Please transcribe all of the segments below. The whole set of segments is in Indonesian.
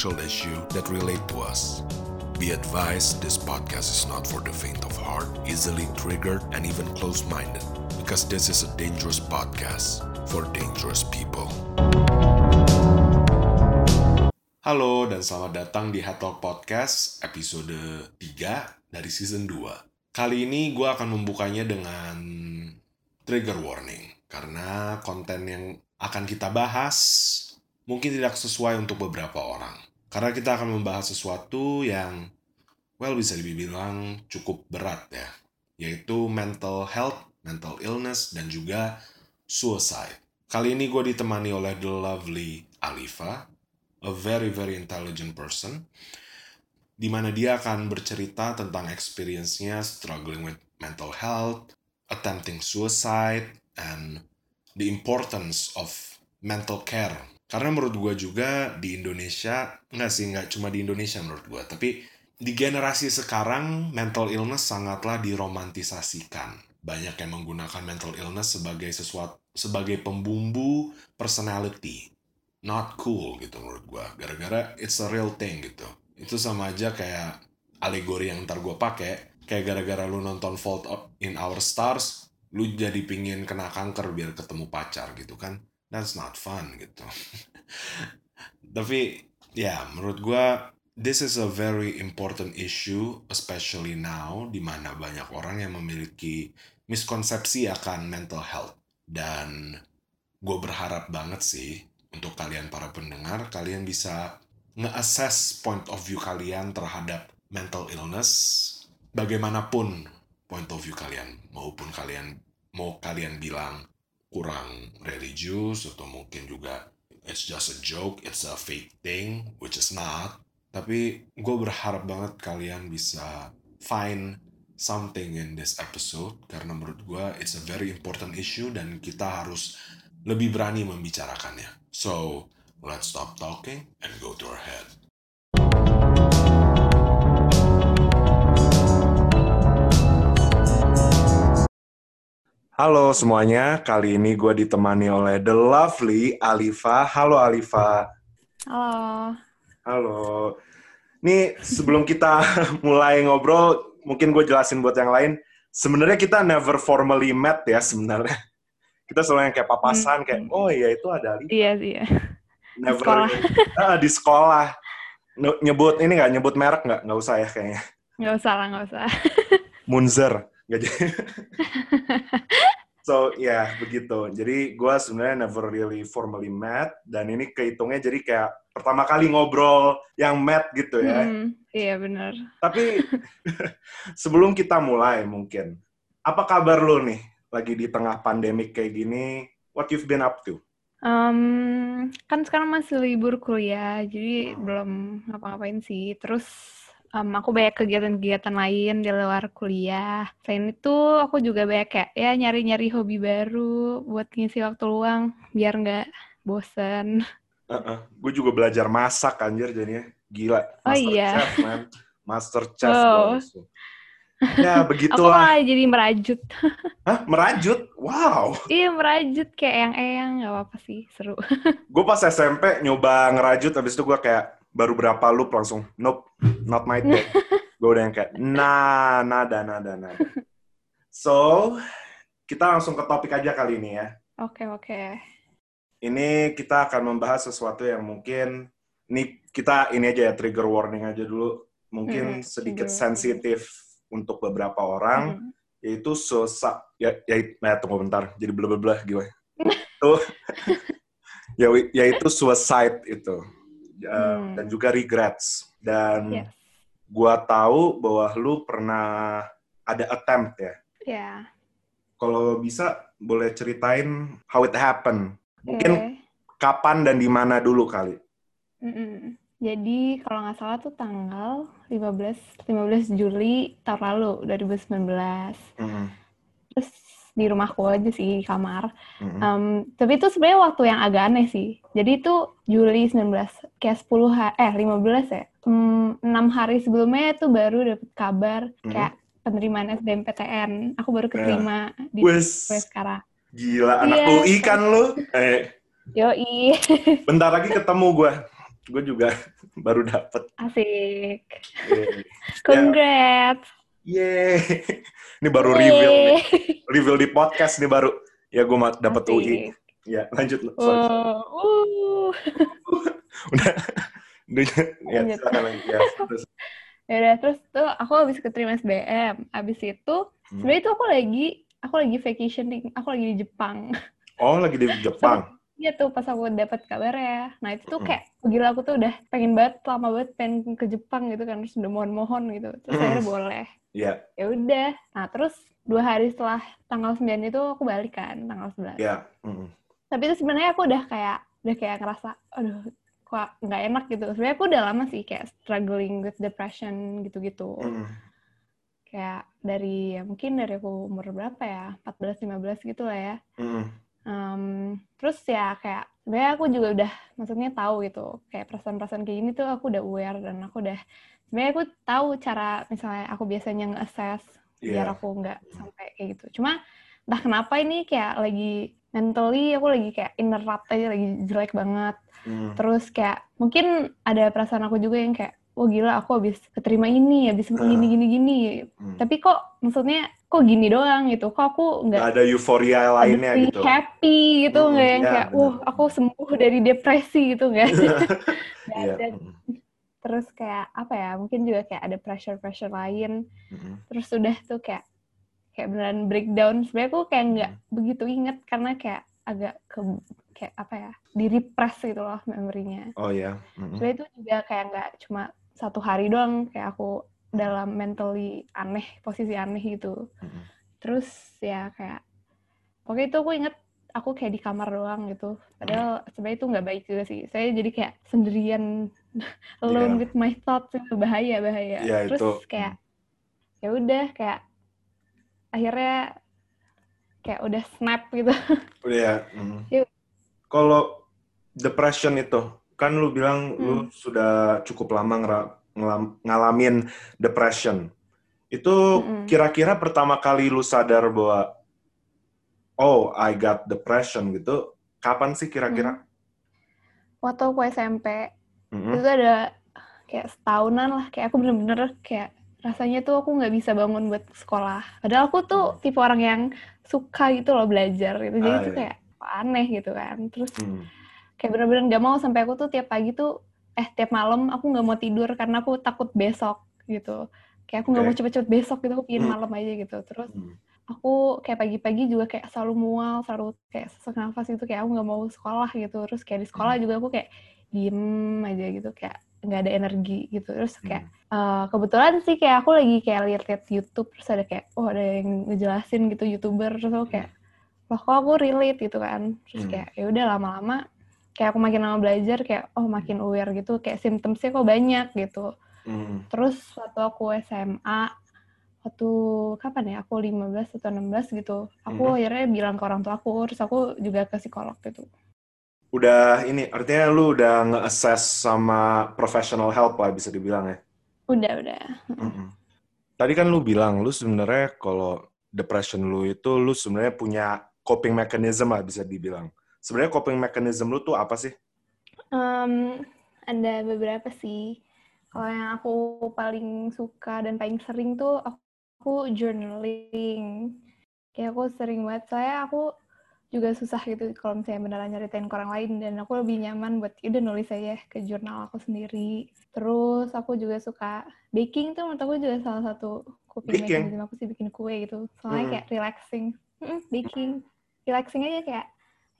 social issue that relate to us. Be advised, this podcast is not for the faint of heart, easily triggered, and even close minded, because this is a dangerous podcast for dangerous people. Halo dan selamat datang di Head Talk Podcast episode 3 dari season 2. Kali ini gue akan membukanya dengan trigger warning karena konten yang akan kita bahas mungkin tidak sesuai untuk beberapa orang. Karena kita akan membahas sesuatu yang well bisa dibilang cukup berat ya, yaitu mental health, mental illness dan juga suicide. Kali ini gue ditemani oleh the lovely Alifa, a very very intelligent person, di mana dia akan bercerita tentang experience-nya struggling with mental health, attempting suicide, and the importance of mental care. Karena menurut gue juga di Indonesia, nggak sih, nggak cuma di Indonesia menurut gue, tapi di generasi sekarang mental illness sangatlah diromantisasikan. Banyak yang menggunakan mental illness sebagai sesuatu sebagai pembumbu personality. Not cool gitu menurut gue. Gara-gara it's a real thing gitu. Itu sama aja kayak alegori yang ntar gue pakai. Kayak gara-gara lu nonton Fault in Our Stars, lu jadi pingin kena kanker biar ketemu pacar gitu kan that's not fun gitu. Tapi ya menurut gue this is a very important issue especially now di mana banyak orang yang memiliki miskonsepsi akan mental health. Dan gue berharap banget sih untuk kalian para pendengar kalian bisa nge-assess point of view kalian terhadap mental illness bagaimanapun point of view kalian maupun kalian mau kalian bilang kurang religius atau mungkin juga it's just a joke, it's a fake thing, which is not. Tapi gue berharap banget kalian bisa find something in this episode karena menurut gue it's a very important issue dan kita harus lebih berani membicarakannya. So, let's stop talking and go to our head. Halo semuanya, kali ini gue ditemani oleh the lovely Alifa. Halo Alifa. Halo. Halo. Nih sebelum kita mulai ngobrol, mungkin gue jelasin buat yang lain. Sebenarnya kita never formally met ya sebenarnya. Kita selalu yang kayak papasan, hmm. kayak oh iya itu ada Alifa. Iya iya. Never di sekolah. Ah, di sekolah. Nyebut ini nggak nyebut merek nggak? Nggak usah ya kayaknya. Nggak usah lah, nggak usah. Munzer. Jadi. so ya yeah, begitu. Jadi gue sebenarnya never really formally met dan ini kehitungnya jadi kayak pertama kali ngobrol yang met gitu ya. Hmm, iya benar. Tapi sebelum kita mulai mungkin, apa kabar lo nih lagi di tengah pandemik kayak gini? What you've been up to? Um, kan sekarang masih libur kuliah, jadi hmm. belum ngapa-ngapain sih. Terus um, aku banyak kegiatan-kegiatan lain di luar kuliah. Selain itu, aku juga banyak kayak ya nyari-nyari hobi baru buat ngisi waktu luang biar nggak bosen. Uh -uh. Gue juga belajar masak anjir jadinya. Gila. Oh Master oh iya. Chef, man. Master Chef. Oh. Ya, begitulah. Aku malah jadi merajut. Hah? Merajut? Wow. Iya, merajut kayak yang eyang. Gak apa-apa sih, seru. gue pas SMP nyoba ngerajut, habis itu gue kayak, baru berapa loop langsung? Nope not my thing gue udah yang kayak nah nada nada nada. So kita langsung ke topik aja kali ini ya. Oke okay, oke. Okay. ini kita akan membahas sesuatu yang mungkin ini kita ini aja ya trigger warning aja dulu. Mungkin hmm, sedikit sensitif untuk beberapa orang hmm. yaitu susah ya ya nah, tunggu bentar jadi bla bla bla gue tuh. Ya yaitu suicide itu hmm. dan juga regrets. Dan yeah. gua tahu bahwa lu pernah ada attempt ya. Iya. Yeah. Kalau bisa boleh ceritain how it happened. Mungkin okay. kapan dan di mana dulu kali. Mm -mm. Jadi kalau nggak salah tuh tanggal 15 15 Juli tahun lalu 2019. Mm -hmm. Terus di rumahku aja sih di kamar. Mm-hmm. Um, tapi itu sebenarnya waktu yang agak aneh sih. Jadi itu Juli 19 kayak 10 ha eh 15 ya. Um, 6 hari sebelumnya itu baru dapet kabar mm-hmm. kayak penerimaan SBMPTN. Aku baru keterima yeah. di gue sekarang. Gila, anak yeah. UI kan lu? Eh. Yoi. Bentar lagi ketemu gue. Gue juga baru dapet. Asik. Yeah. Congrats. Yeay. Ini baru Yeay. reveal nih. Reveal di podcast nih baru. Ya gue dapet Asik. UI. Ya, lanjut. Sorry. Oh, uh. Udah. Udah, ya, silakan lagi. Ya, terus. Ya udah, terus tuh aku habis keterima SBM. Habis itu, hmm. sebenarnya itu aku lagi aku lagi vacationing, aku lagi di Jepang. Oh, lagi di Jepang. Iya tuh pas aku dapat kabar ya. Nah itu tuh kayak mm. gila aku tuh udah pengen banget lama banget pengen ke Jepang gitu kan terus udah mohon-mohon gitu. Terus mm. akhirnya boleh. Iya. Yeah. Ya udah. Nah terus dua hari setelah tanggal 9 itu aku balik kan tanggal 11. Iya. Yeah. Mm. Tapi itu sebenarnya aku udah kayak udah kayak ngerasa aduh kok nggak enak gitu. Sebenarnya aku udah lama sih kayak struggling with depression gitu-gitu. Mm. Kayak dari ya mungkin dari aku umur berapa ya? 14 15 gitu lah ya. Mm Um, terus ya kayak sebenarnya aku juga udah maksudnya tahu gitu kayak perasaan-perasaan kayak gini tuh aku udah aware dan aku udah sebenarnya aku tahu cara misalnya aku biasanya nge-assess yeah. biar aku nggak sampai kayak gitu. Cuma entah kenapa ini kayak lagi mentally aku lagi kayak inner aja lagi jelek banget. Mm. Terus kayak mungkin ada perasaan aku juga yang kayak oh gila aku habis keterima ini habis uh. gini gini gini hmm. tapi kok maksudnya kok gini doang gitu kok aku nggak ada euforia lainnya gitu happy gitu nggak hmm, yang ya, kayak wah aku sembuh dari depresi gitu nggak yeah. ada terus kayak apa ya mungkin juga kayak ada pressure pressure lain hmm. terus udah tuh kayak kayak beneran breakdown sebenarnya aku kayak nggak hmm. begitu inget karena kayak agak ke kayak apa ya di repress gitu loh memorinya oh ya yeah. mm -hmm. itu juga kayak nggak cuma satu hari doang kayak aku dalam mentally aneh posisi aneh gitu mm-hmm. terus ya kayak pokoknya itu aku inget aku kayak di kamar doang gitu padahal sebenarnya itu nggak baik juga sih saya jadi kayak sendirian alone yeah. with my thoughts itu bahaya bahaya yeah, terus itu. kayak ya udah kayak akhirnya kayak udah snap gitu udah ya mm. kalau depression itu kan lu bilang hmm. lu sudah cukup lama ngalamin depression. Itu kira-kira hmm. pertama kali lu sadar bahwa oh, I got depression gitu, kapan sih kira-kira? Hmm. Waktu aku SMP, hmm. itu ada kayak setahunan lah, kayak aku bener-bener kayak rasanya tuh aku nggak bisa bangun buat sekolah. Padahal aku tuh hmm. tipe orang yang suka gitu loh belajar gitu, jadi ah, tuh iya. kayak aneh gitu kan. Terus hmm kayak bener-bener nggak mau sampai aku tuh tiap pagi tuh eh tiap malam aku nggak mau tidur karena aku takut besok gitu kayak aku nggak okay. mau cepet-cepet besok gitu aku pingin hmm. malam aja gitu terus hmm. aku kayak pagi-pagi juga kayak selalu mual selalu kayak sesak nafas gitu kayak aku nggak mau sekolah gitu terus kayak di sekolah hmm. juga aku kayak diem aja gitu kayak nggak ada energi gitu terus kayak hmm. uh, kebetulan sih kayak aku lagi kayak lihat-lihat YouTube terus ada kayak oh ada yang ngejelasin gitu youtuber terus aku kayak loh kok aku relate gitu kan terus hmm. kayak ya udah lama-lama kayak aku makin lama belajar kayak oh makin aware gitu kayak symptomsnya kok banyak gitu hmm. terus waktu aku SMA waktu kapan ya aku 15 atau 16 gitu aku hmm. akhirnya bilang ke orang tua aku terus aku juga ke psikolog gitu udah ini artinya lu udah nge-assess sama professional help lah bisa dibilang ya udah udah hmm. tadi kan lu bilang lu sebenarnya kalau depression lu itu lu sebenarnya punya coping mechanism lah bisa dibilang sebenarnya coping mechanism lu tuh apa sih? Um, ada beberapa sih. Kalau yang aku paling suka dan paling sering tuh aku journaling. Kayak aku sering banget, saya aku juga susah gitu kalau misalnya beneran nyeritain ke orang lain dan aku lebih nyaman buat ya udah nulis aja ke jurnal aku sendiri. Terus aku juga suka baking tuh menurut aku juga salah satu coping mechanism aku sih bikin kue gitu. Soalnya hmm. kayak relaxing. Mm, baking. Relaxing aja kayak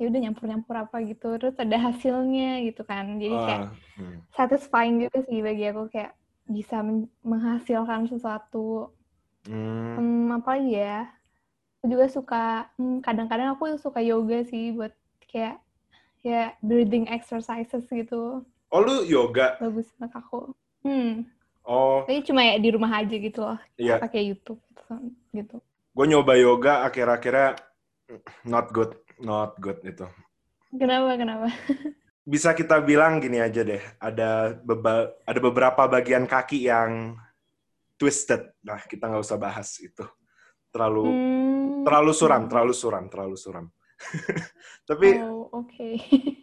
ya udah nyampur-nyampur apa gitu terus ada hasilnya gitu kan. Jadi kayak hmm. satisfying juga sih bagi aku kayak bisa menghasilkan sesuatu. Hmm. Hmm, apa lagi ya aku juga suka hmm, kadang-kadang aku suka yoga sih buat kayak ya breathing exercises gitu. Oh lu yoga? Bagus banget aku. Hmm. Oh. Tapi cuma ya di rumah aja gitu loh iya. pakai YouTube gitu. Gue nyoba yoga akhir-akhirnya not good not good itu. Kenapa? Kenapa? Bisa kita bilang gini aja deh, ada beba, ada beberapa bagian kaki yang twisted. Nah, kita nggak usah bahas itu. Terlalu hmm. terlalu suram, terlalu suram, terlalu suram. tapi oh, oke okay.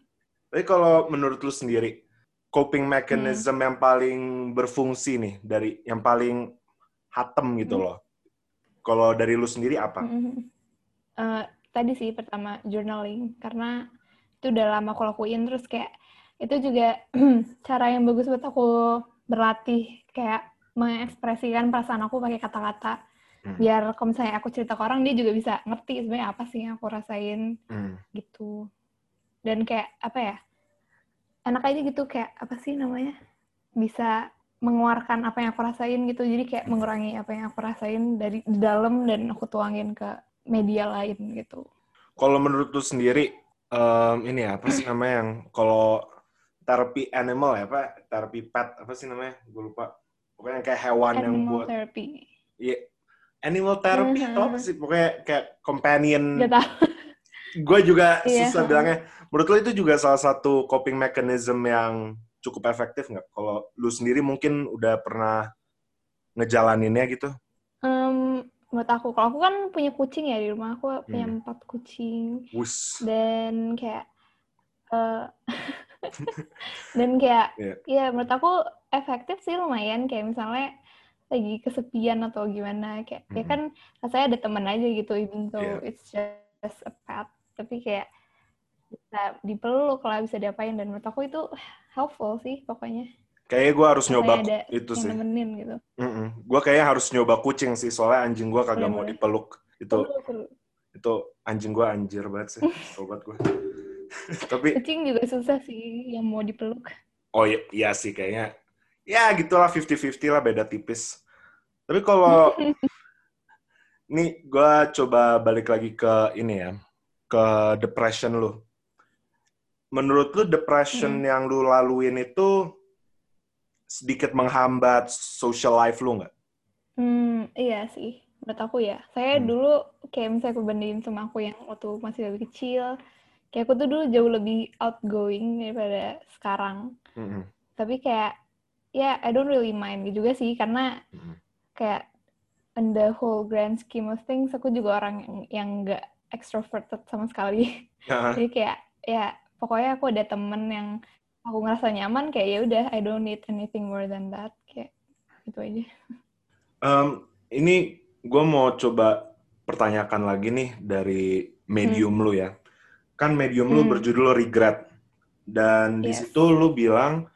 tapi kalau menurut lu sendiri coping mechanism hmm. yang paling berfungsi nih dari yang paling hatem gitu hmm. loh kalau dari lu sendiri apa hmm. uh, tadi sih pertama journaling karena itu udah lama aku lakuin terus kayak itu juga cara yang bagus buat aku berlatih kayak mengekspresikan perasaan aku pakai kata-kata hmm. biar kalau misalnya aku cerita ke orang dia juga bisa ngerti sebenarnya apa sih yang aku rasain hmm. gitu dan kayak apa ya enak aja gitu kayak apa sih namanya bisa mengeluarkan apa yang aku rasain gitu jadi kayak mengurangi apa yang aku rasain dari di dalam dan aku tuangin ke media lain gitu. Kalau menurut lu sendiri um, ini ya, apa sih namanya yang kalau terapi animal ya apa terapi pet apa sih namanya? Gue lupa. Pokoknya kayak hewan animal yang buat therapy. Iya. Yeah. animal therapy uh-huh. atau apa sih? Pokoknya kayak companion. Gue juga yeah. susah bilangnya. Menurut lo itu juga salah satu coping mechanism yang cukup efektif nggak? Kalau lu sendiri mungkin udah pernah ngejalaninnya gitu menurut aku kalau aku kan punya kucing ya di rumah aku punya hmm. empat kucing Wus. dan kayak uh, dan kayak yeah. ya menurut aku efektif sih lumayan kayak misalnya lagi kesepian atau gimana kayak mm -hmm. ya kan rasanya ada teman aja gitu even though yeah. it's just a pet tapi kayak bisa dipeluk lah bisa diapain dan menurut aku itu helpful sih pokoknya kayaknya gue harus nyoba itu sih nemenin gitu mm -mm. gue kayaknya harus nyoba kucing sih soalnya anjing gue kagak mau dipeluk itu itu anjing gue anjir banget sih sobat gue Tapi kucing juga susah sih yang mau dipeluk. Oh iya, iya sih kayaknya. Ya gitulah 50-50 lah beda tipis. Tapi kalau nih gue coba balik lagi ke ini ya, ke depression lu. Menurut lu depression hmm. yang lu laluin itu sedikit menghambat social life lu nggak? Hmm, iya sih. Menurut aku ya. Saya hmm. dulu kayak misalnya aku bandingin sama aku yang waktu masih lebih kecil, kayak aku tuh dulu jauh lebih outgoing daripada sekarang mm-hmm. tapi kayak ya yeah, I don't really mind juga sih karena mm-hmm. kayak in the whole grand scheme of things aku juga orang yang yang nggak extroverted sama sekali uh-huh. jadi kayak ya pokoknya aku ada temen yang aku ngerasa nyaman kayak ya udah I don't need anything more than that kayak itu aja um, ini gue mau coba pertanyakan lagi nih dari medium hmm. lu ya kan medium hmm. lu berjudul regret dan yes. di situ lu bilang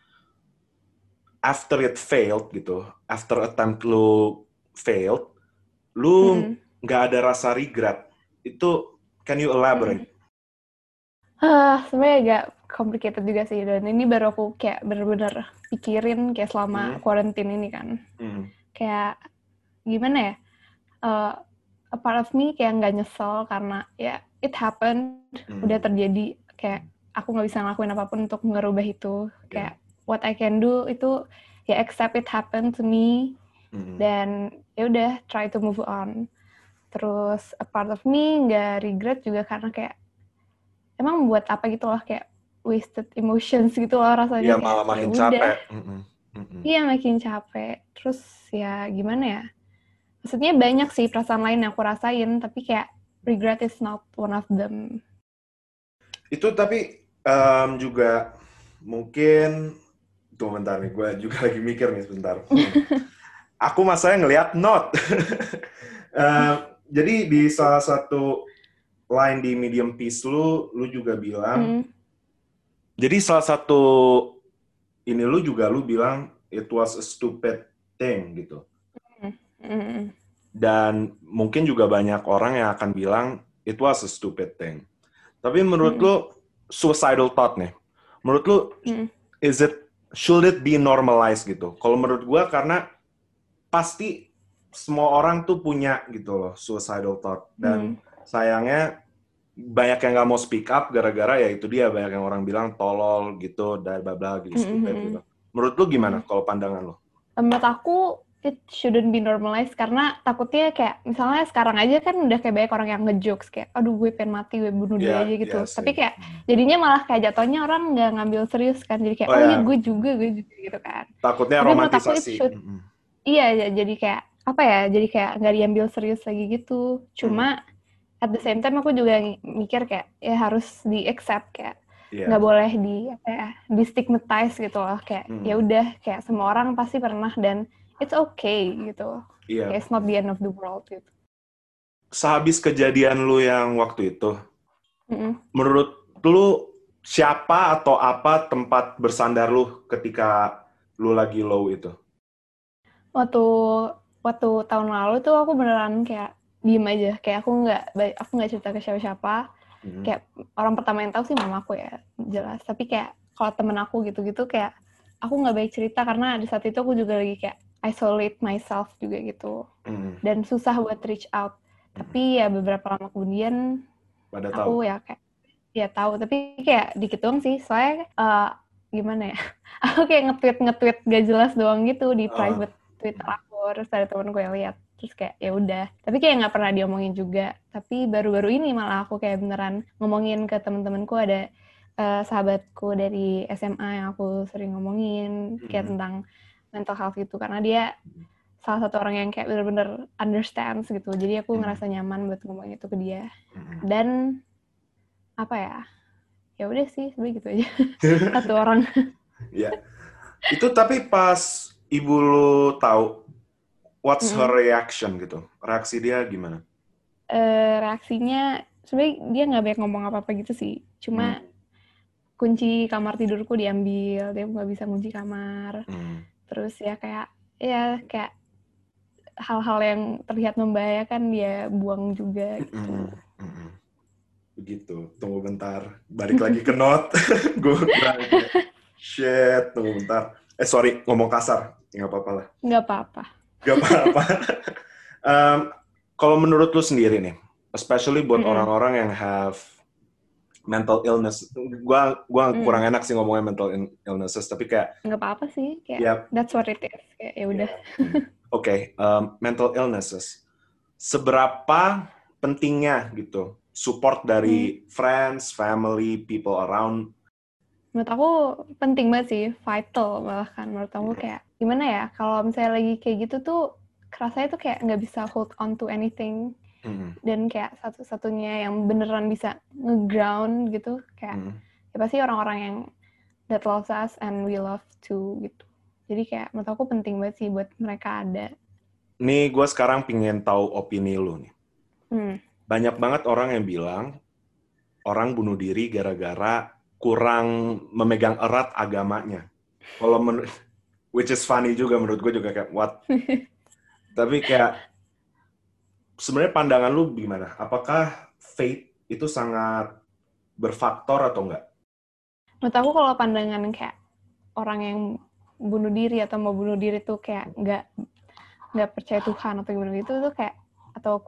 after it failed gitu after attempt lu failed lu hmm. nggak hmm. ada rasa regret itu can you elaborate? Hmm. Uh, sebenarnya agak complicated juga sih dan ini baru aku kayak bener-bener pikirin kayak selama hmm. quarantine ini kan hmm. kayak gimana ya uh, a part of me kayak nggak nyesel karena ya it happened hmm. udah terjadi kayak aku nggak bisa ngelakuin apa pun untuk merubah itu yeah. kayak what I can do itu ya accept it happened to me hmm. dan ya udah try to move on terus a part of me nggak regret juga karena kayak emang buat apa gitu loh kayak wasted emotions gitu loh rasanya iya malah makin ya capek iya makin capek terus ya gimana ya maksudnya banyak sih perasaan lain yang aku rasain tapi kayak regret is not one of them. Itu tapi um, juga mungkin tuh bentar nih, gue juga lagi mikir nih sebentar. Aku masalahnya ngelihat not. uh, jadi di salah satu line di Medium Piece lu, lu juga bilang, mm. Jadi salah satu ini lu juga lu bilang it was a stupid thing gitu. Mm. Dan mungkin juga banyak orang yang akan bilang it was a stupid thing. Tapi menurut mm. lo suicidal thought nih, menurut lo mm. is it should it be normalized gitu? Kalau menurut gue karena pasti semua orang tuh punya gitu loh suicidal thought dan mm. sayangnya banyak yang nggak mau speak up gara-gara ya itu dia banyak yang orang bilang tolol gitu dan bla bla gitu, mm -hmm. gitu. Menurut lo gimana kalau pandangan lo? Menurut aku it shouldn't be normalized karena takutnya kayak misalnya sekarang aja kan udah kayak banyak orang yang ngejokes kayak aduh gue pengen mati gue bunuh yeah, diri aja gitu yeah, tapi kayak jadinya malah kayak jatuhnya orang nggak ngambil serius kan jadi kayak oh, oh iya gue juga gue juga gitu kan takutnya tapi romantisasi should, mm -hmm. iya ya jadi kayak apa ya jadi kayak nggak diambil serius lagi gitu cuma mm. At the same time aku juga mikir kayak ya harus di accept kayak iya. nggak yeah. boleh di apa ya di stigmatize gitu loh kayak hmm. ya udah kayak semua orang pasti pernah dan it's okay gitu yeah. kayak it's not the end of the world gitu sehabis kejadian lu yang waktu itu mm -hmm. menurut lu siapa atau apa tempat bersandar lu ketika lu lagi low itu waktu waktu tahun lalu tuh aku beneran kayak diem aja kayak aku nggak aku nggak cerita ke siapa-siapa hmm. kayak orang pertama yang tahu sih mama aku ya jelas tapi kayak kalau temen aku gitu-gitu kayak aku nggak baik cerita karena di saat itu aku juga lagi kayak isolate myself juga gitu hmm. dan susah buat reach out hmm. tapi ya beberapa lama kemudian Pada aku tahu. ya kayak ya tahu tapi kayak dikit doang sih soalnya uh, gimana ya aku kayak nge-tweet nge-tweet gak jelas doang gitu di uh. private Twitter aku terus ada temen gue lihat terus kayak ya udah. Tapi kayak nggak pernah diomongin juga. Tapi baru-baru ini malah aku kayak beneran ngomongin ke temen-temenku. Ada uh, sahabatku dari SMA yang aku sering ngomongin kayak hmm. tentang mental health itu karena dia salah satu orang yang kayak bener-bener understands gitu. Jadi aku hmm. ngerasa nyaman buat ngomong itu ke dia. Hmm. dan apa ya ya udah sih sebenarnya gitu aja. Satu orang. Ya. Itu tapi pas ibu lu tahu what's her reaction gitu? Reaksi dia gimana? Uh, reaksinya sebenarnya dia nggak banyak ngomong apa-apa gitu sih. Cuma hmm. kunci kamar tidurku diambil, dia nggak bisa kunci kamar. Hmm. Terus ya kayak ya kayak hal-hal yang terlihat membahayakan dia buang juga gitu. Hmm. Hmm. Begitu. Tunggu bentar. Balik lagi ke not. Gue shit. Tunggu bentar. Eh sorry, ngomong kasar. Nggak apa-apa lah. Nggak apa-apa Gak apa-apa. um, kalau menurut lu sendiri nih, especially buat orang-orang mm. yang have mental illness, gua gua mm. kurang enak sih ngomongnya mental illnesses, tapi kayak nggak apa-apa sih, kayak yep. that's what it is, kayak ya udah. Yeah. Oke, okay, um, mental illnesses, seberapa pentingnya gitu support dari mm. friends, family, people around menurut aku penting banget sih vital bahkan menurut aku kayak gimana ya kalau misalnya lagi kayak gitu tuh kerasanya tuh kayak nggak bisa hold on to anything mm. dan kayak satu-satunya yang beneran bisa ngeground gitu kayak mm. ya pasti orang-orang yang that loves us and we love to gitu jadi kayak menurut aku penting banget sih buat mereka ada nih gue sekarang pingin tahu opini lu nih mm. banyak banget orang yang bilang orang bunuh diri gara-gara kurang memegang erat agamanya. Kalau menurut, which is funny juga menurut gue juga kayak what. Tapi kayak sebenarnya pandangan lu gimana? Apakah faith itu sangat berfaktor atau enggak? Menurut aku kalau pandangan kayak orang yang bunuh diri atau mau bunuh diri tuh kayak nggak nggak percaya Tuhan atau gimana gitu tuh kayak atau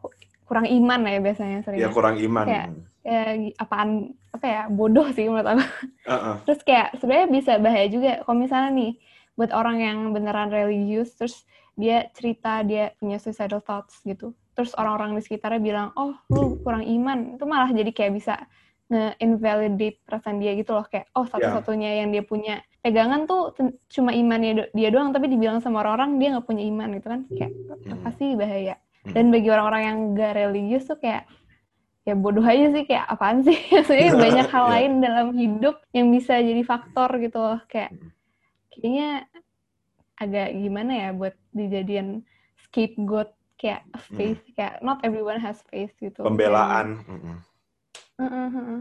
kurang iman ya biasanya sering. Ya kurang iman. Kayak, ya, apaan apa ya bodoh sih menurut aku. Uh -uh. Terus kayak sebenarnya bisa bahaya juga kalau misalnya nih buat orang yang beneran religius terus dia cerita dia punya suicidal thoughts gitu. Terus orang-orang di sekitarnya bilang, "Oh, lu kurang iman." Itu malah jadi kayak bisa nge-invalidate perasaan dia gitu loh kayak oh satu-satunya yeah. yang dia punya pegangan tuh cuma imannya dia doang tapi dibilang sama orang-orang dia nggak punya iman gitu kan kayak hmm. apa sih bahaya hmm. dan bagi orang-orang yang gak religius tuh kayak ya bodoh aja sih kayak apaan sih maksudnya banyak hal yeah. lain dalam hidup yang bisa jadi faktor gitu loh kayak kayaknya agak gimana ya buat dijadian scapegoat kayak faith hmm. kayak not everyone has faith gitu pembelaan uh -uh.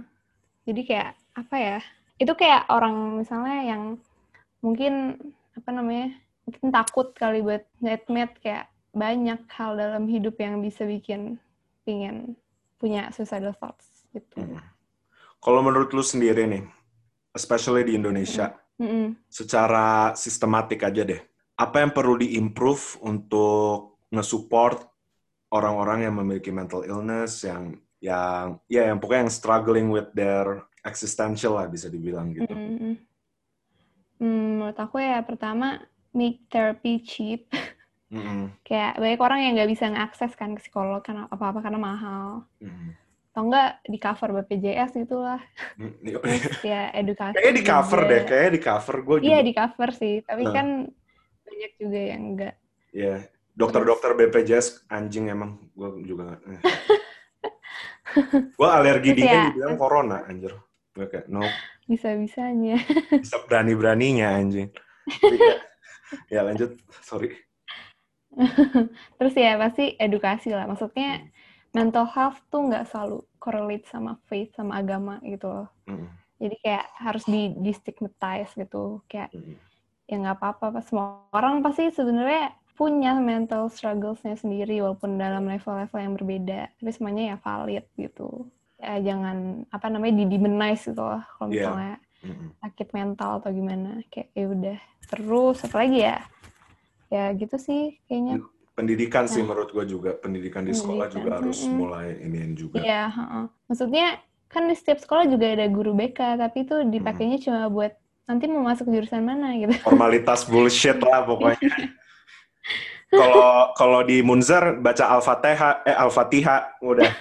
jadi kayak apa ya itu kayak orang misalnya yang mungkin apa namanya mungkin takut kali buat nge kayak banyak hal dalam hidup yang bisa bikin pingin punya suicidal thoughts gitu. Hmm. Kalau menurut lu sendiri nih, especially di Indonesia, mm -hmm. secara sistematik aja deh, apa yang perlu diimprove untuk nge-support orang-orang yang memiliki mental illness, yang yang ya yang pokoknya yang struggling with their existential lah bisa dibilang gitu. Mm -hmm. hmm, menurut aku ya pertama make therapy cheap. Mm-hmm. Kayak banyak orang yang nggak bisa ngakses kan ke psikolog karena apa-apa karena mahal. Mm-hmm. Atau enggak di cover BPJS gitu lah. Mm, ya edukasi. Kayaknya di cover juga. deh, kayaknya di cover gue juga. Iya di cover sih, tapi uh. kan banyak juga yang enggak. Iya, yeah. dokter-dokter BPJS anjing emang gue juga. Eh. gue alergi dingin ya, dibilang corona anjir gue kayak no bisa bisanya bisa berani beraninya anjing ya lanjut sorry terus ya pasti edukasi lah maksudnya mental health tuh nggak selalu correlate sama faith sama agama gitu loh mm. jadi kayak harus di, di stigmatize gitu kayak mm. ya nggak apa-apa semua orang pasti sebenarnya punya mental strugglesnya sendiri walaupun dalam level-level yang berbeda tapi semuanya ya valid gitu ya jangan apa namanya di demonize gitu loh kalau iya. misalnya yeah. sakit mental atau gimana kayak ya udah terus apalagi ya ya gitu sih kayaknya pendidikan nah. sih menurut gue juga pendidikan di sekolah juga harus mm -hmm. mulai iniin juga iya uh -uh. maksudnya kan di setiap sekolah juga ada guru BK tapi itu dipakainya hmm. cuma buat nanti mau masuk jurusan mana gitu formalitas bullshit lah pokoknya Kalau kalau di Munzer baca Al-Fatihah eh Al-Fatihah udah.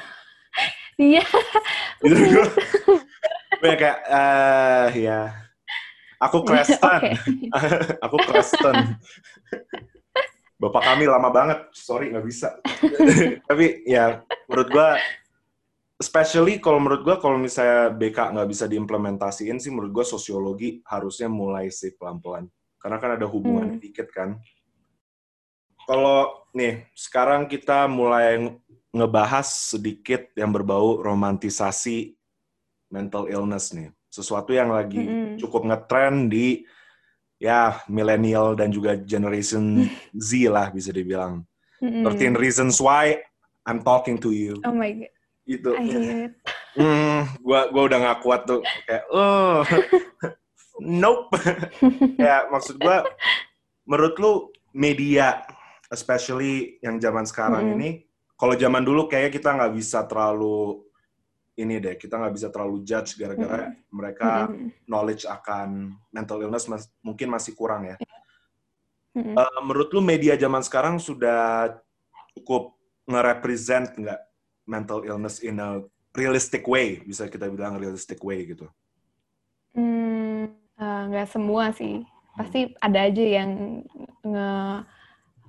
Iya. gitu gue kayak eh uh, ya. Aku Kristen. aku Kristen. Bapak kami lama banget, sorry nggak bisa. Tapi ya menurut gue, especially kalau menurut gue kalau misalnya BK nggak bisa diimplementasiin sih, menurut gue sosiologi harusnya mulai sih pelan-pelan. Karena kan ada hubungan hmm. dikit kan kalau nih sekarang kita mulai ngebahas sedikit yang berbau romantisasi mental illness nih. Sesuatu yang lagi mm -hmm. cukup ngetren di ya milenial dan juga generation Z lah bisa dibilang. Mm -hmm. 13 reasons why I'm talking to you. Oh my god. Itu. Hmm, gua gua udah gak kuat tuh kayak oh nope. ya maksud gua menurut lu media especially yang zaman sekarang mm -hmm. ini kalau zaman dulu kayaknya kita nggak bisa terlalu ini deh kita nggak bisa terlalu judge gara-gara mm -hmm. mereka mm -hmm. knowledge akan mental illness mas mungkin masih kurang ya. Mm -hmm. uh, menurut lu media zaman sekarang sudah cukup nge-represent nggak mental illness in a realistic way bisa kita bilang realistic way gitu? Hmm, uh, nggak semua sih. Pasti hmm. ada aja yang nge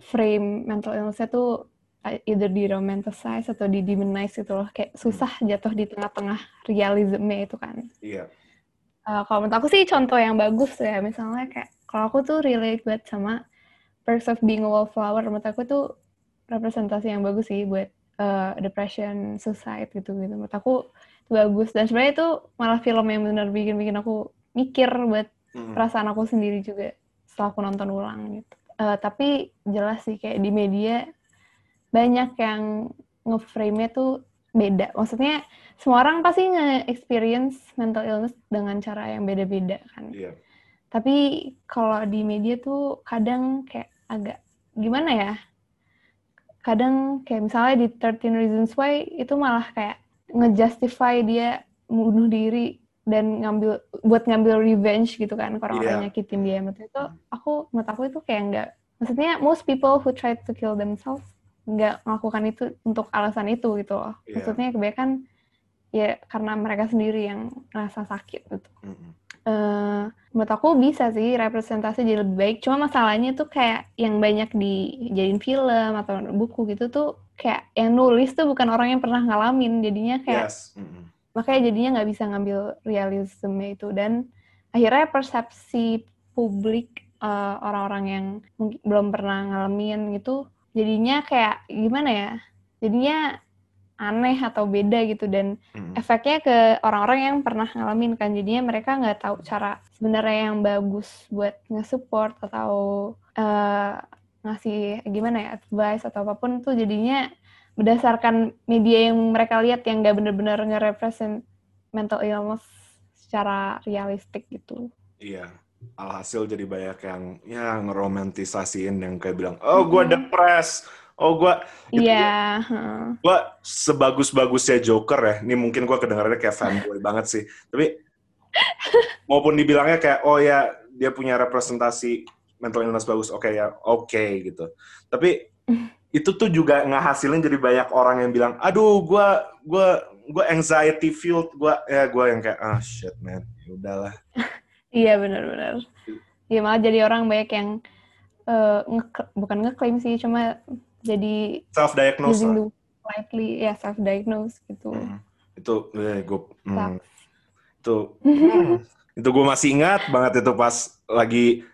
frame mental illness-nya tuh either di romanticize atau di demonize gitu loh. Kayak susah jatuh di tengah-tengah realisme itu kan. Iya. Uh, kalau menurut aku sih contoh yang bagus ya. Misalnya kayak kalau aku tuh relate buat sama Perks of Being a Wallflower. Menurut aku tuh representasi yang bagus sih buat uh, depression suicide gitu gitu menurut aku itu bagus. Dan sebenarnya itu malah film yang benar bikin bikin aku mikir buat mm. perasaan aku sendiri juga setelah aku nonton ulang gitu. Uh, tapi jelas sih kayak di media banyak yang ngeframe-nya tuh beda. Maksudnya semua orang pasti nge-experience mental illness dengan cara yang beda-beda kan. Yeah. Tapi kalau di media tuh kadang kayak agak gimana ya? Kadang kayak misalnya di 13 Reasons Why itu malah kayak ngejustify dia bunuh diri dan ngambil buat ngambil revenge gitu kan orang-orang yeah. nyakitin dia menurut itu aku menurut aku itu kayak enggak maksudnya most people who try to kill themselves nggak melakukan itu untuk alasan itu gitu loh yeah. maksudnya kebanyakan ya karena mereka sendiri yang rasa sakit gitu mm -hmm. uh, menurut aku bisa sih representasi jadi lebih baik cuma masalahnya tuh kayak yang banyak dijadiin film atau buku gitu tuh kayak yang nulis tuh bukan orang yang pernah ngalamin jadinya kayak yes. mm -hmm makanya jadinya nggak bisa ngambil realisme itu dan akhirnya persepsi publik uh, orang-orang yang mungkin belum pernah ngalamin gitu jadinya kayak gimana ya jadinya aneh atau beda gitu dan hmm. efeknya ke orang-orang yang pernah ngalamin kan jadinya mereka nggak tahu cara sebenarnya yang bagus buat nge-support atau uh, ngasih gimana ya advice atau apa pun tuh jadinya berdasarkan media yang mereka lihat yang nggak benar-benar nge-represent mental illness secara realistik gitu. Iya, alhasil jadi banyak yang ya ngeromantisasiin yang kayak bilang, oh gue depres, oh gue, gitu, iya, yeah. gue sebagus-bagusnya Joker ya, ini mungkin gue kedengarannya kayak fanboy banget sih, tapi maupun dibilangnya kayak, oh ya dia punya representasi mental illness bagus, oke okay, ya, oke okay, gitu, tapi itu tuh juga ngehasilin jadi banyak orang yang bilang, aduh, gue gue gue anxiety filled, gue ya gue yang kayak ah shit man, ya udahlah. iya benar-benar. Iya malah jadi orang banyak yang uh, nge bukan ngeklaim sih, cuma jadi self diagnose. Lightly, ya self diagnose gitu. Hmm. Itu, eh, gue, hmm, itu, hmm, itu gue masih ingat banget itu pas lagi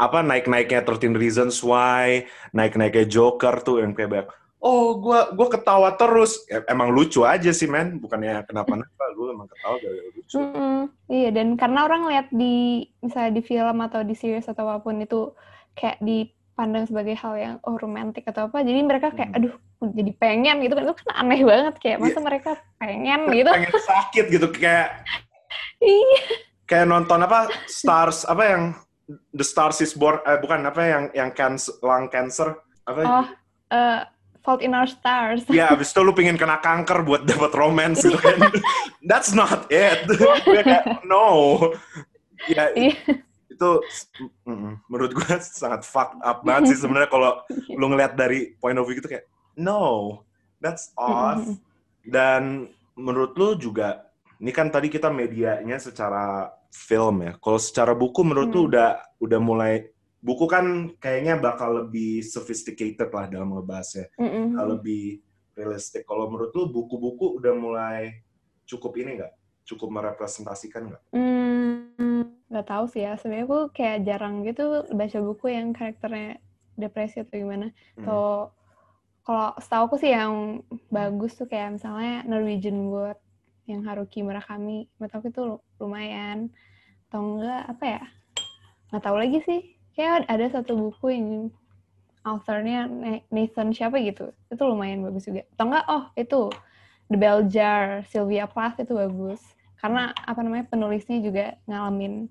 apa naik-naiknya 13 Reasons Why, naik-naiknya Joker tuh yang kayak banyak, oh gue gua ketawa terus. Ya, emang lucu aja sih men, bukannya kenapa-napa, gue emang ketawa gara-gara lucu. Mm -hmm. Iya, dan karena orang lihat di, misalnya di film atau di series atau apa pun itu kayak dipandang sebagai hal yang oh romantis atau apa, jadi mereka kayak, hmm. aduh jadi pengen gitu kan, itu kan aneh banget kayak, masa yeah. mereka pengen gitu. Pengen sakit gitu, kayak... iya. Kayak nonton apa, Stars, apa yang The Stars is Born, eh, bukan apa yang yang cancer, lung cancer apa? Oh, uh, Fault in Our Stars. Ya, yeah, abis itu lu pengen kena kanker buat dapat romance gitu kan. That's not it. kayak, no. Ya, yeah, itu mm, menurut gue sangat fucked up banget sih sebenarnya kalau lu ngeliat dari point of view gitu kayak, no, that's off. Dan menurut lu juga, ini kan tadi kita medianya secara film ya. Kalau secara buku menurut hmm. tuh udah udah mulai buku kan kayaknya bakal lebih sophisticated lah dalam ngebahasnya. Mm-hmm. Lebih realistik. Kalau menurut lu buku-buku udah mulai cukup ini nggak? Cukup merepresentasikan nggak? Hmm, nggak tahu sih ya. Sebenarnya aku kayak jarang gitu baca buku yang karakternya depresi atau gimana. Hmm. Atau kalau setahu aku sih yang bagus tuh kayak misalnya Norwegian Wood yang Haruki Murakami menurut aku itu lumayan atau enggak apa ya nggak tahu lagi sih kayak ada satu buku yang authornya Nathan siapa gitu. Itu lumayan bagus juga. Atau enggak oh itu The Bell Jar Sylvia Plath itu bagus. Karena apa namanya penulisnya juga ngalamin.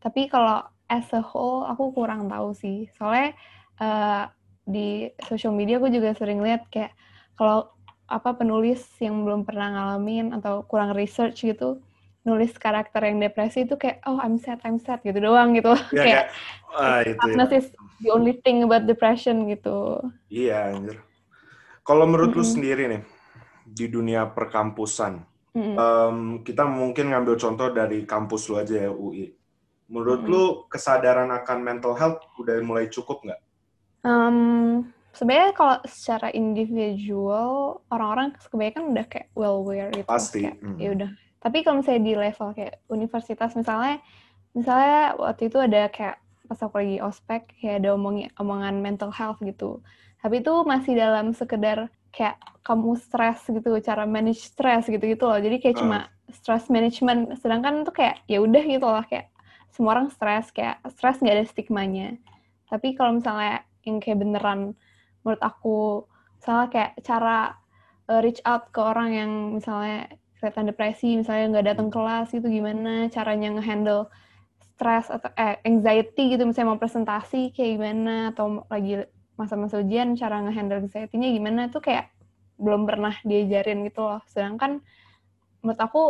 Tapi kalau as a whole aku kurang tahu sih. Soalnya uh, di social media aku juga sering lihat kayak kalau apa penulis yang belum pernah ngalamin atau kurang research gitu nulis karakter yang depresi itu kayak oh I'm sad I'm sad gitu doang gitu ya, kayak ah, itu, sadness ya. is the only thing about depression gitu iya anjir kalau menurut mm -hmm. lu sendiri nih di dunia perkampusan mm -hmm. um, kita mungkin ngambil contoh dari kampus lu aja ya UI menurut mm -hmm. lu kesadaran akan mental health udah mulai cukup nggak um, sebenarnya kalau secara individual orang-orang kebanyakan udah kayak well aware gitu pasti kayak, mm. ya udah tapi kalau misalnya di level kayak universitas misalnya misalnya waktu itu ada kayak pas aku lagi ospek kayak ada omong omongan mental health gitu. Tapi itu masih dalam sekedar kayak kamu stres gitu cara manage stres gitu gitu loh. Jadi kayak uh. cuma stress management. Sedangkan itu kayak ya udah gitu loh kayak semua orang stres kayak stres nggak ada stigmanya. Tapi kalau misalnya yang kayak beneran menurut aku misalnya kayak cara uh, reach out ke orang yang misalnya kelihatan depresi misalnya nggak datang kelas gitu gimana caranya ngehandle stres atau eh, anxiety gitu misalnya mau presentasi kayak gimana atau lagi masa-masa ujian cara ngehandle anxiety-nya gimana tuh kayak belum pernah diajarin gitu loh sedangkan menurut aku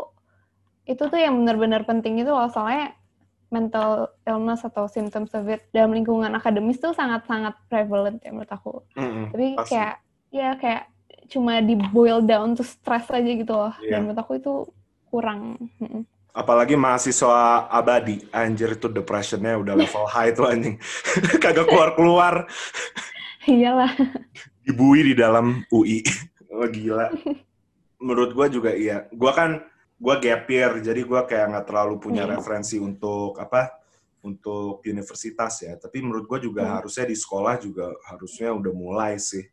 itu tuh yang benar-benar penting itu loh soalnya mental illness atau symptoms of it dalam lingkungan akademis tuh sangat-sangat prevalent ya menurut aku. Mm-hmm, Tapi pasti. kayak ya kayak cuma di boil down to stress aja gitu loh. Yeah. Dan menurut aku itu kurang. Apalagi mahasiswa abadi, anjir itu depressionnya udah level high tuh anjing. Kagak keluar-keluar. Iyalah. Dibui di dalam UI. Oh gila. Menurut gue juga iya. Gue kan gue gap year jadi gue kayak nggak terlalu punya hmm. referensi untuk apa untuk universitas ya tapi menurut gue juga hmm. harusnya di sekolah juga harusnya udah mulai sih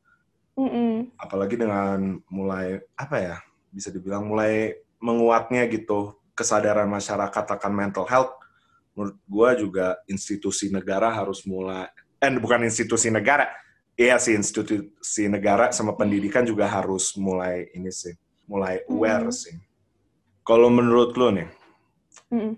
hmm. apalagi dengan mulai apa ya bisa dibilang mulai menguatnya gitu kesadaran masyarakat akan mental health menurut gue juga institusi negara harus mulai eh bukan institusi negara iya sih institusi negara sama pendidikan juga harus mulai ini sih mulai aware hmm. sih kalau menurut lo nih, mm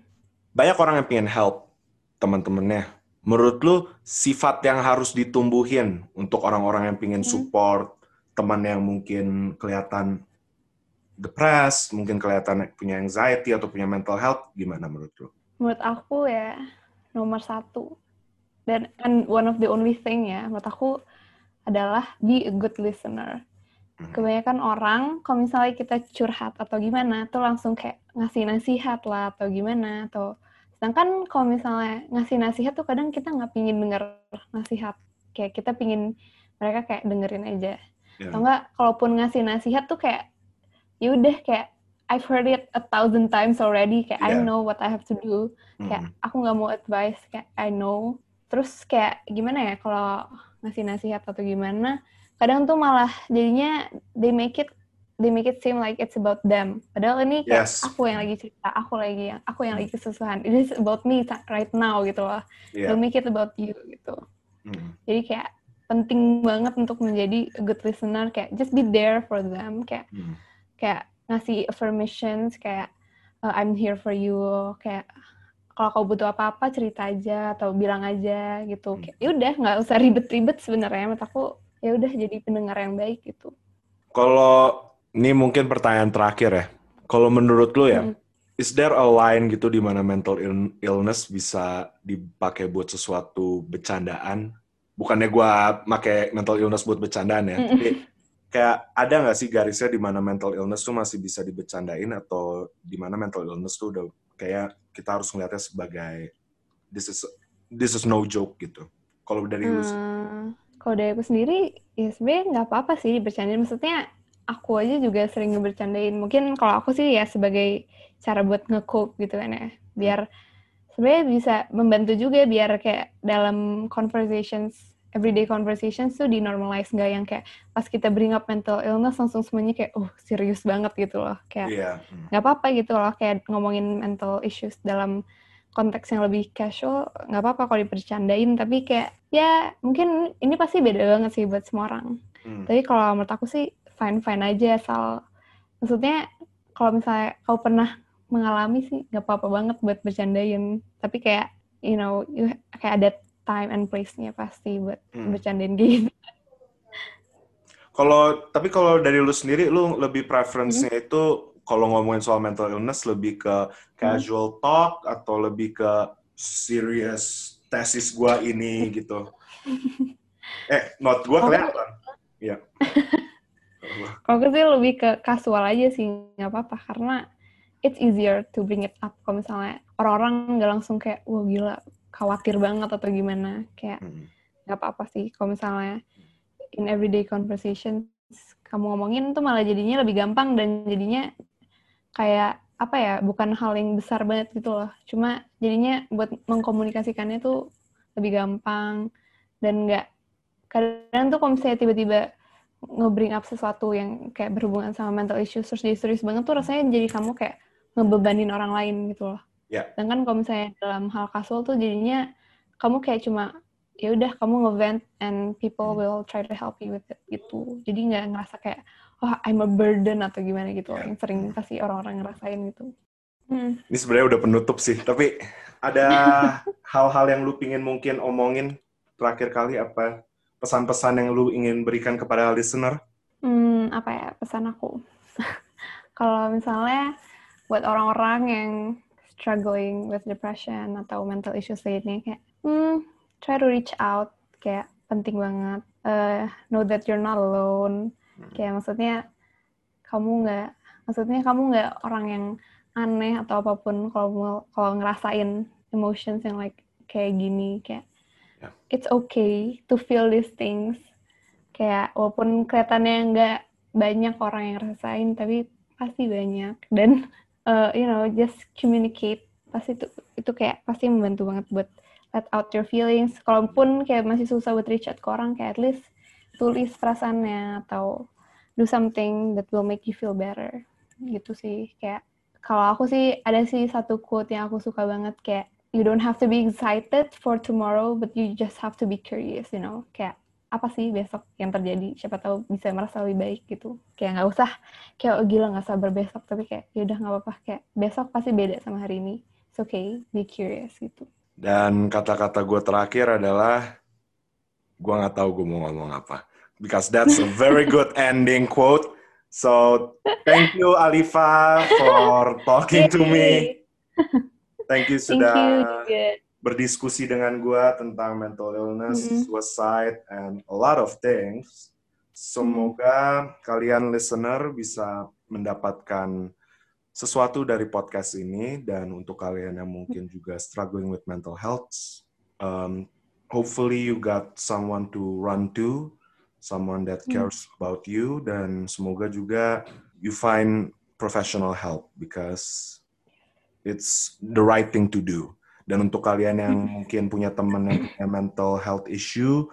banyak orang yang pengen help teman-temannya. Menurut lo sifat yang harus ditumbuhin untuk orang-orang yang pengen support mm teman yang mungkin kelihatan depres, mungkin kelihatan punya anxiety atau punya mental health, gimana menurut lo? Menurut aku ya nomor satu. Dan and one of the only thing ya menurut aku adalah be a good listener. Kebanyakan orang kalau misalnya kita curhat atau gimana tuh langsung kayak ngasih nasihat lah atau gimana atau sedangkan kalau misalnya ngasih nasihat tuh kadang kita nggak pingin denger nasihat kayak kita pingin mereka kayak dengerin aja yeah. atau enggak kalaupun ngasih nasihat tuh kayak ya udah kayak I've heard it a thousand times already kayak yeah. I know what I have to do kayak mm. aku nggak mau advice kayak I know terus kayak gimana ya kalau ngasih nasihat atau gimana kadang tuh malah jadinya they make it they make it seem like it's about them padahal ini kayak yes. aku yang lagi cerita aku lagi yang aku yang lagi kesusahan it is about me right now gitu loh yeah. don't make it about you gitu mm. jadi kayak penting banget untuk menjadi a good listener kayak just be there for them kayak mm. kayak ngasih affirmations kayak uh, I'm here for you kayak kalau kau butuh apa-apa cerita aja atau bilang aja gitu hmm. kayak ya udah nggak usah ribet-ribet sebenarnya menurut aku ya udah jadi pendengar yang baik gitu kalau ini mungkin pertanyaan terakhir ya kalau menurut lo ya hmm. is there a line gitu di mana mental illness bisa dipakai buat sesuatu bercandaan bukannya gue pakai mental illness buat bercandaan ya hmm. tapi kayak ada nggak sih garisnya di mana mental illness tuh masih bisa dibecandain atau di mana mental illness tuh udah kayak kita harus ngeliatnya sebagai this is this is no joke gitu. Kalau dari hmm, lu Kalau dari aku sendiri ya sebenarnya nggak apa-apa sih dibercandain. Maksudnya aku aja juga sering ngebercandain. Mungkin kalau aku sih ya sebagai cara buat nge-cope gitu kan ya. Biar sebenarnya bisa membantu juga biar kayak dalam conversations everyday conversations tuh di normalize nggak yang kayak pas kita bring up mental illness langsung semuanya kayak oh serius banget gitu loh kayak iya, hmm. nggak yeah. apa-apa gitu loh kayak ngomongin mental issues dalam konteks yang lebih casual nggak apa-apa kalau dipercandain tapi kayak ya mungkin ini pasti beda banget sih buat semua orang hmm. tapi kalau menurut aku sih fine fine aja asal maksudnya kalau misalnya kau pernah mengalami sih nggak apa-apa banget buat bercandain tapi kayak you know you, kayak ada time and place-nya pasti buat hmm. bercandain gitu. Kalau tapi kalau dari lu sendiri lu lebih preference-nya hmm. itu kalau ngomongin soal mental illness lebih ke casual hmm. talk atau lebih ke serious tesis gua ini gitu. eh, not gua kelihatan. Iya. Kalau gue sih lebih ke kasual aja sih, nggak apa-apa karena it's easier to bring it up kalau misalnya orang-orang nggak langsung kayak wah gila khawatir banget atau gimana kayak hmm. nggak hmm. apa-apa sih kalau misalnya in everyday conversation kamu ngomongin tuh malah jadinya lebih gampang dan jadinya kayak apa ya bukan hal yang besar banget gitu loh cuma jadinya buat mengkomunikasikannya tuh lebih gampang dan nggak kadang tuh kalau misalnya tiba-tiba nge-bring up sesuatu yang kayak berhubungan sama mental issues terus jadi serius banget tuh rasanya jadi kamu kayak ngebebanin orang lain gitu loh Yeah. Sedangkan kalau misalnya dalam hal kasual tuh jadinya kamu kayak cuma ya udah kamu ngevent and people hmm. will try to help you with it gitu. Jadi nggak ngerasa kayak oh I'm a burden atau gimana gitu yeah. yang sering pasti orang-orang ngerasain gitu. Hmm. Ini sebenarnya udah penutup sih, tapi ada hal-hal yang lu pingin mungkin omongin terakhir kali apa pesan-pesan yang lu ingin berikan kepada listener? Hmm, apa ya pesan aku? Kalau misalnya buat orang-orang yang struggling with depression atau mental issues lainnya kayak hmm, try to reach out kayak penting banget uh, know that you're not alone hmm. kayak maksudnya kamu nggak maksudnya kamu nggak orang yang aneh atau apa pun kalau kalau ngerasain emotions yang like kayak gini kayak yeah. it's okay to feel these things. Kayak walaupun kelihatannya nggak banyak orang yang ngerasain tapi pasti banyak. Dan uh, you know just communicate. Pasti itu itu kayak pasti membantu banget buat let out your feelings. Kalaupun kayak masih susah buat reach out ke orang kayak at least tulis perasaannya atau do something that will make you feel better. Gitu sih. Kayak kalau aku sih ada sih satu quote yang aku suka banget kayak you don't have to be excited for tomorrow but you just have to be curious you know. Kayak apa sih besok yang terjadi? Siapa tahu bisa merasa lebih baik gitu. Kayak nggak usah kayak oh, gila nggak sabar besok. Tapi kayak ya udah nggak apa-apa. Kayak besok pasti beda sama hari ini. It's okay be curious gitu. Dan kata-kata gue terakhir adalah gue nggak tahu gue mau ngomong apa. Because that's a very good ending quote. So thank you Alifa for talking to me thank you sudah thank you berdiskusi dengan gue tentang mental illness, mm -hmm. suicide, and a lot of things. Semoga kalian listener bisa mendapatkan sesuatu dari podcast ini dan untuk kalian yang mungkin juga struggling with mental health, um, hopefully you got someone to run to, someone that mm-hmm. cares about you dan semoga juga you find professional help because it's the right thing to do. Dan untuk kalian yang mungkin punya teman yang punya mental health issue,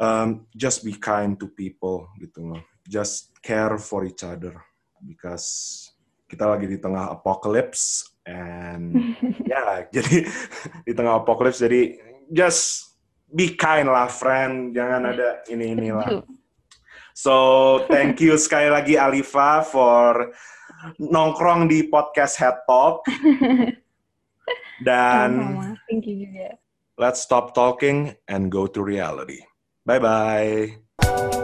um, just be kind to people gitu loh. Just care for each other because kita lagi di tengah apocalypse and ya yeah, jadi di tengah apocalypse jadi just be kind lah friend jangan ada ini inilah so thank you sekali lagi Alifa for nongkrong di podcast Head Talk. Dan thank you juga. let's stop talking and go to reality. Bye bye